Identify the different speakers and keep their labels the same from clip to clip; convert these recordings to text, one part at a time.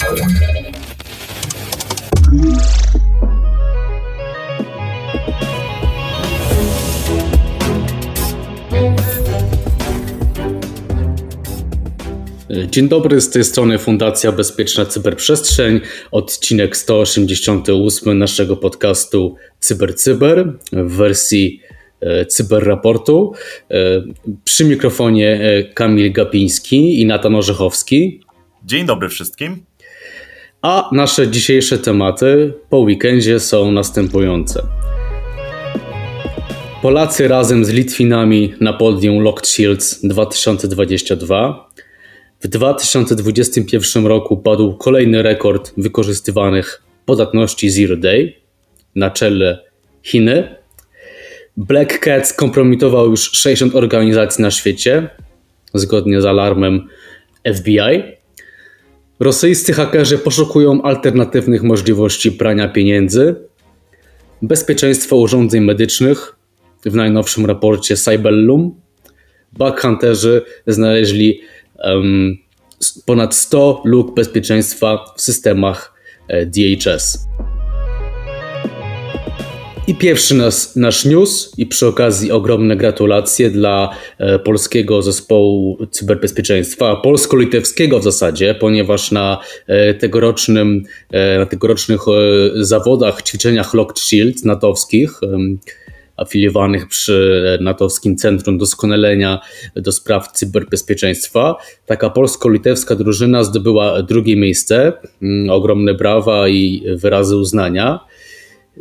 Speaker 1: Dzień dobry, z tej strony Fundacja Bezpieczna Cyberprzestrzeń, odcinek 188 naszego podcastu CyberCyber w wersji e, Cyberraportu. E, przy mikrofonie e, Kamil Gapiński i Natan Orzechowski.
Speaker 2: Dzień dobry wszystkim.
Speaker 1: A nasze dzisiejsze tematy po weekendzie są następujące. Polacy razem z Litwinami na podium Locked Shields 2022. W 2021 roku padł kolejny rekord wykorzystywanych podatności Zero Day na czele Chiny. Black Cat skompromitował już 60 organizacji na świecie, zgodnie z alarmem FBI. Rosyjscy hakerzy poszukują alternatywnych możliwości prania pieniędzy. Bezpieczeństwo urządzeń medycznych w najnowszym raporcie Cybellum. Backhunterzy znaleźli um, ponad 100 luk bezpieczeństwa w systemach e, DHS. I pierwszy nas, nasz news i przy okazji ogromne gratulacje dla e, polskiego zespołu cyberbezpieczeństwa, polsko-litewskiego w zasadzie, ponieważ na e, tegorocznym, e, na tegorocznych zawodach, ćwiczeniach Locked Shield natowskich, afiliowanych przy natowskim Centrum Doskonalenia do spraw cyberbezpieczeństwa. Taka polsko-litewska drużyna zdobyła drugie miejsce. Mm, ogromne brawa i wyrazy uznania.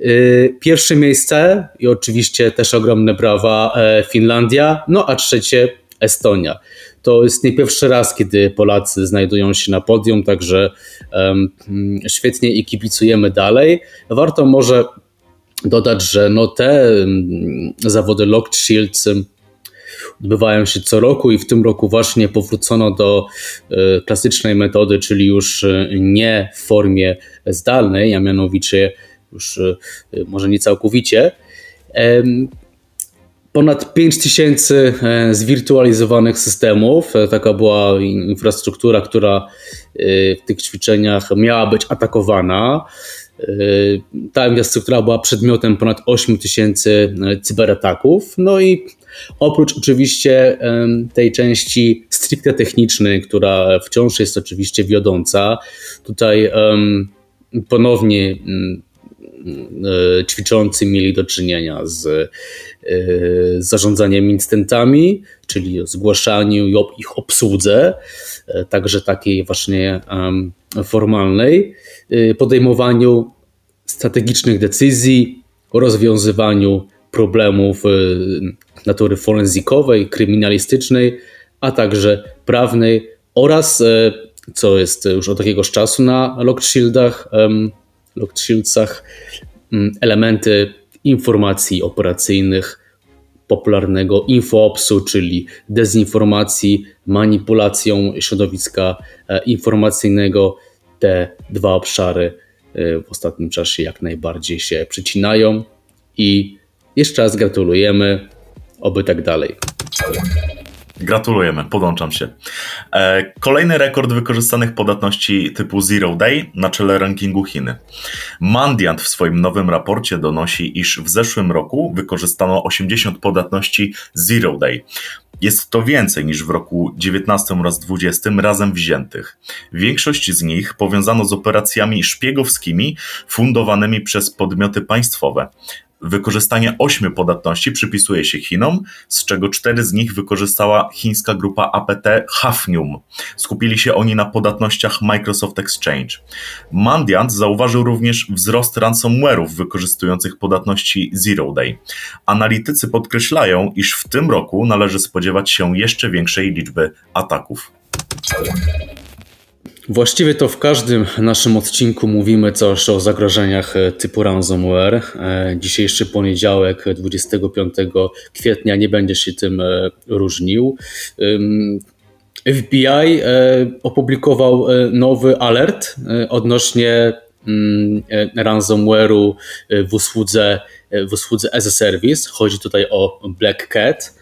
Speaker 1: Y, pierwsze miejsce i oczywiście też ogromne brawa e, Finlandia, no a trzecie Estonia. To jest nie pierwszy raz, kiedy Polacy znajdują się na podium, także um, świetnie i kibicujemy dalej. Warto może dodać, że no te zawody Locked Shields odbywają się co roku i w tym roku właśnie powrócono do e, klasycznej metody, czyli już e, nie w formie zdalnej, a mianowicie już e, może nie całkowicie. Ponad 5000 zwirtualizowanych systemów. Taka była infrastruktura, która w tych ćwiczeniach miała być atakowana. Ta infrastruktura była przedmiotem ponad 8 tysięcy cyberataków. No i oprócz oczywiście tej części stricte technicznej, która wciąż jest oczywiście wiodąca, tutaj ponownie mm, E, ćwiczący mieli do czynienia z, e, zarządzaniem incydentami, czyli zgłaszaniu i ich obsłudze, e, także takiej właśnie formalnej, podejmowaniu strategicznych decyzji, rozwiązywaniu problemów natury forensikowej, kryminalistycznej, a także prawnej oraz, co jest już od jakiegoś czasu na Locked Shieldach, Locked Shieldsach mm, elementy informacji operacyjnych, popularnego infoopsu, czyli dezinformacji, manipulacją środowiska e, informacyjnego. Te dwa obszary e, w ostatnim czasie jak najbardziej się przycinają i jeszcze raz gratulujemy, oby tak dalej.
Speaker 2: Gratulujemy, podłączam się. E, kolejny rekord wykorzystanych podatności typu Zero Day na czele rankingu Chiny. Mandiant w swoim nowym raporcie donosi, iż w zeszłym roku wykorzystano 80 podatności Zero Day. Jest to więcej niż w roku 19 oraz 20 razem wziętych. Większość z nich powiązano z operacjami szpiegowskimi fundowanymi przez podmioty państwowe. Wykorzystanie ośmiu podatności przypisuje się Chinom, z czego cztery z nich wykorzystała chińska grupa APT Hafnium. Skupili się oni na podatnościach Microsoft Exchange. Mandiant zauważył również wzrost ransomware'ów wykorzystujących podatności Zero Day. Analitycy podkreślają, iż w tym roku należy spodziewać się jeszcze większej liczby ataków.
Speaker 1: Właściwie to w każdym naszym odcinku mówimy coś o zagrożeniach e, typu ransomware. E, dzisiejszy poniedziałek, 25 kwietnia, nie będzie się tym e, różnił. FBI opublikował nowy alert odnośnie mm, ransomware'u w usłudze, w usłudze as a service. Chodzi tutaj o Black Cat.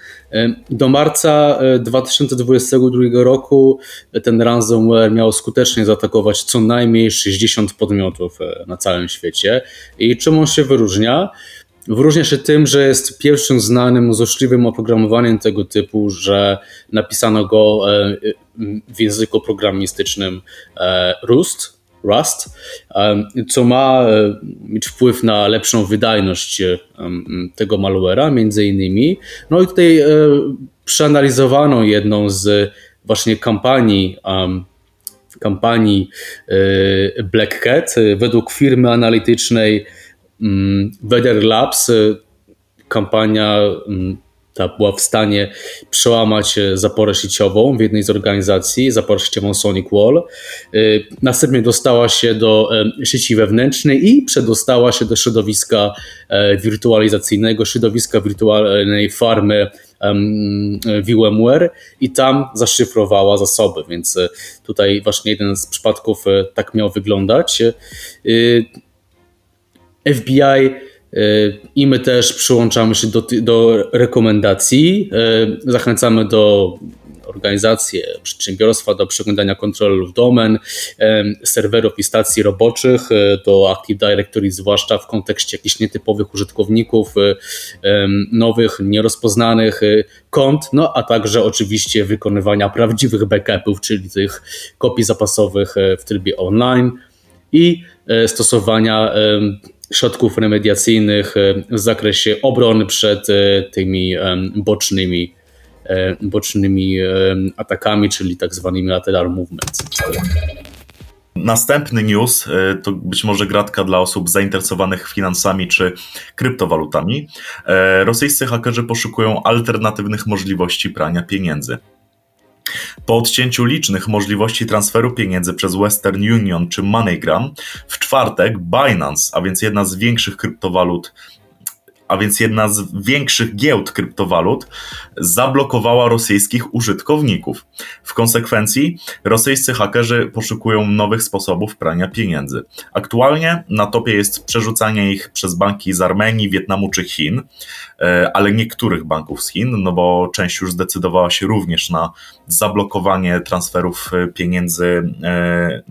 Speaker 1: Do marca 2022 roku ten ransomware miał skutecznie zaatakować co najmniej 60 podmiotów na całym świecie. I czym on się wyróżnia? Wyróżnia się tym, że jest pierwszym znanym złośliwym oprogramowaniem tego typu, że napisano go w języku programistycznym Rust, Rust, co ma e, mieć wpływ na lepszą wydajność e, tego malware'a między innymi. No i tutaj e, przeanalizowano jedną z właśnie kampanii kampanii Black Cat według firmy analitycznej Weather Labs kampania ta była w stanie przełamać e, zaporę sieciową w jednej z organizacji, zaporę sieciową Sonic Wall. E, następnie dostała się do e, sieci wewnętrznej i przedostała się do środowiska wirtualizacyjnego, środowiska wirtualnej farmy VMware i tam zaszyfrowała zasoby, więc tutaj właśnie jeden z przypadków tak miał wyglądać. FBI i my też przyłączamy się do, do rekomendacji. Zachęcamy do organizacje, przedsiębiorstwa do przeglądania kontrolów domen, serwerów i stacji roboczych, e, do Active Directory, zwłaszcza w kontekście jakichś nietypowych użytkowników, e, nowych, nierozpoznanych e, kont, no a także oczywiście wykonywania prawdziwych backupów, czyli tych kopii zapasowych w trybie online i stosowania środków remediacyjnych e, w zakresie obrony przed e, tymi bocznymi, e, bocznymi atakami, czyli tak zwanymi lateral movements.
Speaker 2: Następny news to być może gratka dla osób zainteresowanych finansami czy kryptowalutami. Rosyjscy hakerzy poszukują alternatywnych możliwości prania pieniędzy. Po odcięciu licznych możliwości transferu pieniędzy przez Western Union czy MoneyGram, w czwartek Binance, a więc jedna z większych kryptowalut a więc jedna z większych giełd kryptowalut, zablokowała rosyjskich użytkowników. W konsekwencji rosyjscy hakerzy poszukują nowych sposobów prania pieniędzy. Aktualnie na topie jest przerzucanie ich przez banki z Armenii, Wietnamu czy Chin, e, ale niektórych banków z Chin, no bo część już zdecydowała się również na zablokowanie transferów pieniędzy e,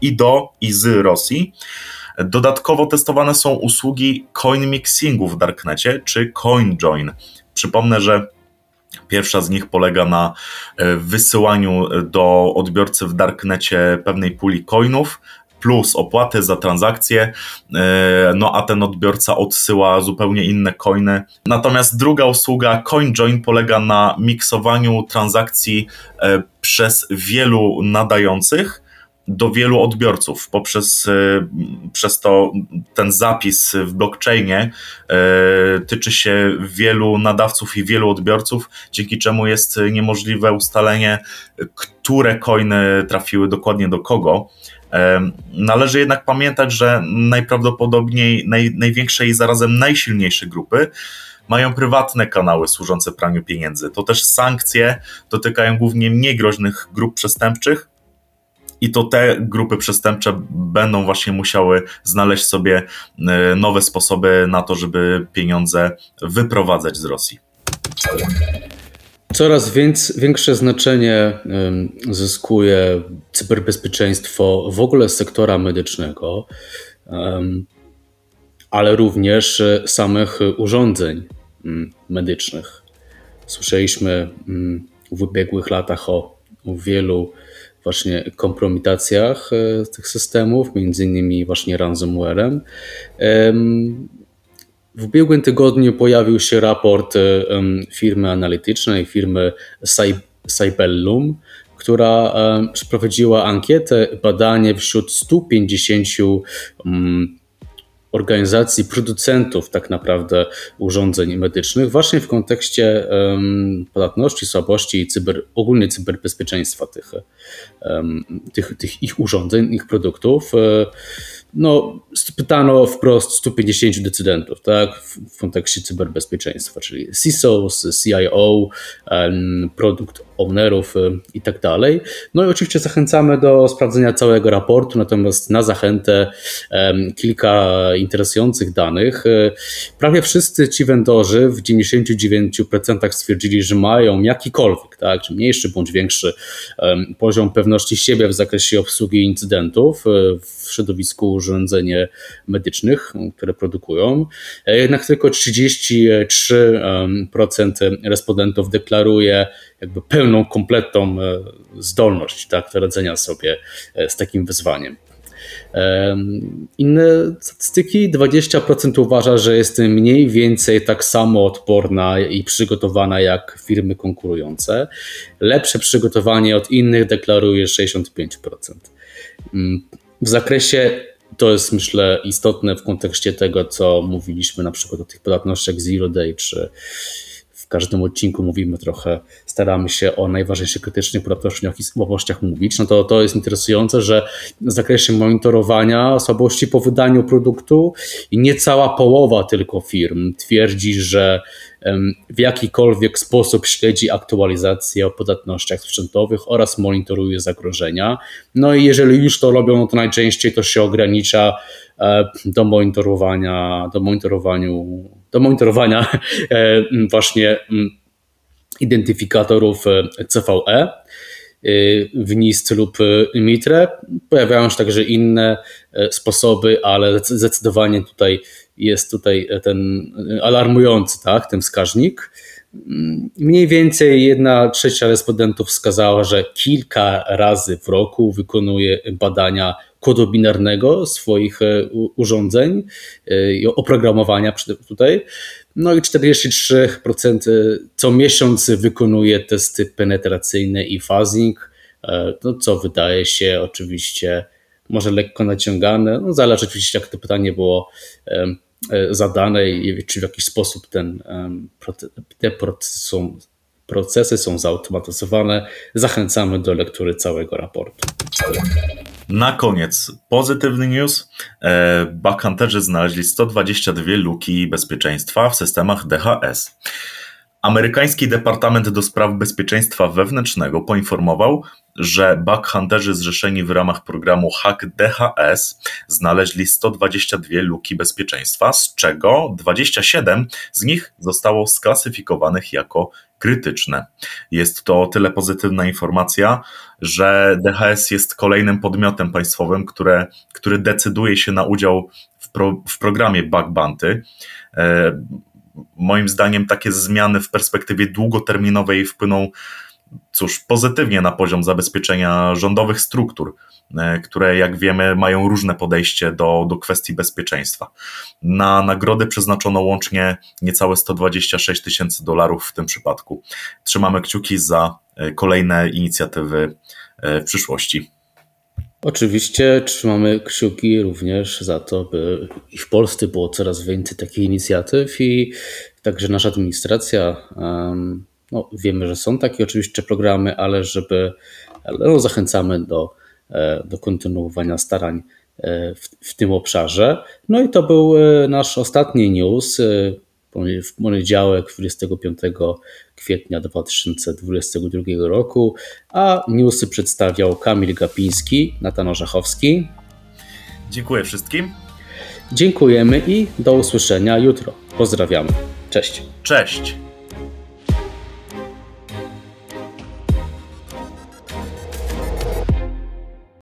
Speaker 2: i do, i z Rosji. Dodatkowo testowane są usługi coin mixingu w Darknecie czy CoinJoin. Przypomnę, że Pierwsza z nich polega na e, wysyłaniu do odbiorcy w Darknecie pewnej puli coinów, plus opłaty za transakcje, e, no a ten odbiorca odsyła zupełnie inne coiny. Natomiast druga usługa CoinJoin polega na miksowaniu transakcji e, przez wielu nadających do wielu odbiorców poprzez e, przez to ten zapis w blockchainie e, tyczy się wielu nadawców i wielu odbiorców, dzięki czemu jest niemożliwe ustalenie, które coiny trafiły dokładnie do kogo. E, należy jednak pamiętać, że najprawdopodobniej naj, największe i zarazem najsilniejsze grupy mają prywatne kanały służące praniu pieniędzy. To też sankcje dotykają głównie mniej groźnych grup przestępczych, i to te grupy przestępcze będą właśnie musiały znaleźć sobie e, nowe sposoby na to, żeby pieniądze wyprowadzać z Rosji.
Speaker 1: Coraz więc, większe znaczenie zyskuje cyberbezpieczeństwo w ogóle z sektora medycznego, ale również samych urządzeń mm, medycznych. Słyszeliśmy mm, w ubiegłych latach o wielu właśnie kompromitacjach e, tych systemów, między innymi właśnie ransomwarem. W ubiegłym tygodniu pojawił się raport e, firmy analitycznej, firmy Cybellum, która przeprowadziła ankietę, badanie wśród 150 organizacji producentów tak naprawdę urządzeń medycznych właśnie w kontekście um, podatności, słabości i cyber, ogólnie cyberbezpieczeństwa tych, um, tych, tych ich urządzeń, ich produktów. E, no, pytano wprost 150 decydentów tak, w, w kontekście cyberbezpieczeństwa, czyli CISOs, CIO, um, produkt ownerów i tak dalej. No i oczywiście zachęcamy do sprawdzenia całego raportu, natomiast na zachętę um, kilka interesujących danych. Prawie wszyscy ci vendorzy w 99% stwierdzili, że mają jakikolwiek, tak, czy mniejszy bądź większy poziom pewności siebie w zakresie obsługi incydentów w środowisku urządzeń medycznych, które produkują. Jednak tylko 33% respondentów deklaruje jakby pełną, kompletną zdolność tak, radzenia sobie z takim wyzwaniem. Inne statystyki, 20% uważa, że jest mniej więcej tak samo odporna i przygotowana jak firmy konkurujące. Lepsze przygotowanie od innych deklaruje 65%. Mm, w zakresie to jest myślę istotne w kontekście tego, co mówiliśmy na przykład o tych podatnościach Zero Day czy w każdym odcinku mówimy trochę, staramy się o najważniejszych krytycznych płatnościach i słabościach mówić, no to to jest interesujące, że w zakresie monitorowania słabości po wydaniu produktu nie cała połowa tylko firm twierdzi, że w jakikolwiek sposób śledzi aktualizacje o podatnościach sprzętowych oraz monitoruje zagrożenia. No i jeżeli już to robią, no to najczęściej to się ogranicza e, do monitorowania, do monitorowaniu do monitorowania e, właśnie identyfikatorów e, CVE e, w NIST lub MITRE. Pojawiają się także inne sposoby, ale zdecydowanie tutaj jest tutaj ten alarmujący tak, ten wskaźnik. Mniej więcej jedna trzecia respondentów wskazała, że kilka razy w roku wykonuje badania kodu binarnego swoich e, urządzeń e, i oprogramowania tutaj. No i 43% e, co miesiąc wykonuje testy penetracyjne i phasing, no co wydaje się oczywiście może lekko naciągane. No zależy oczywiście jak to pytanie było zadane i czy w jakiś sposób ten, te procesy są, procesy są zautomatyzowane. Zachęcamy do lektury całego raportu.
Speaker 2: Na koniec pozytywny news. E, Backhunterzy znaleźli 122 luki bezpieczeństwa w systemach DHS. Amerykański Departament do Spraw Bezpieczeństwa Wewnętrznego poinformował, że backhunterzy zrzeszeni w ramach programu Hack DHS znaleźli 122 luki bezpieczeństwa, z czego 27 z nich zostało sklasyfikowanych jako krytyczne. Jest to o tyle pozytywna informacja, że DHS jest kolejnym podmiotem państwowym, które, który decyduje się na udział w, pro, w programie Bug Bounty. Moim zdaniem takie zmiany w perspektywie długoterminowej wpłyną cóż, pozytywnie na poziom zabezpieczenia rządowych struktur, e, które jak wiemy mają różne podejście do, do kwestii bezpieczeństwa. Na nagrody przeznaczono łącznie niecałe 126 tysięcy dolarów w tym przypadku. Trzymamy kciuki za e, kolejne inicjatywy e, w przyszłości.
Speaker 1: Oczywiście trzymamy kciuki również za to, by i w Polsce było coraz więcej takich inicjatyw i także nasza administracja no, wiemy, że są takie oczywiście programy, ale żeby no, zachęcamy do, e, do kontynuowania starań e, w, w tym obszarze. No i to był e, nasz ostatni news w poniedziałek 25 kwietnia 2022 roku, a newsy przedstawiał Kamil Gapiński, Natan Orzechowski.
Speaker 2: Dziękuję wszystkim.
Speaker 1: Dziękujemy i do usłyszenia jutro. Pozdrawiamy. Cześć.
Speaker 2: Cześć.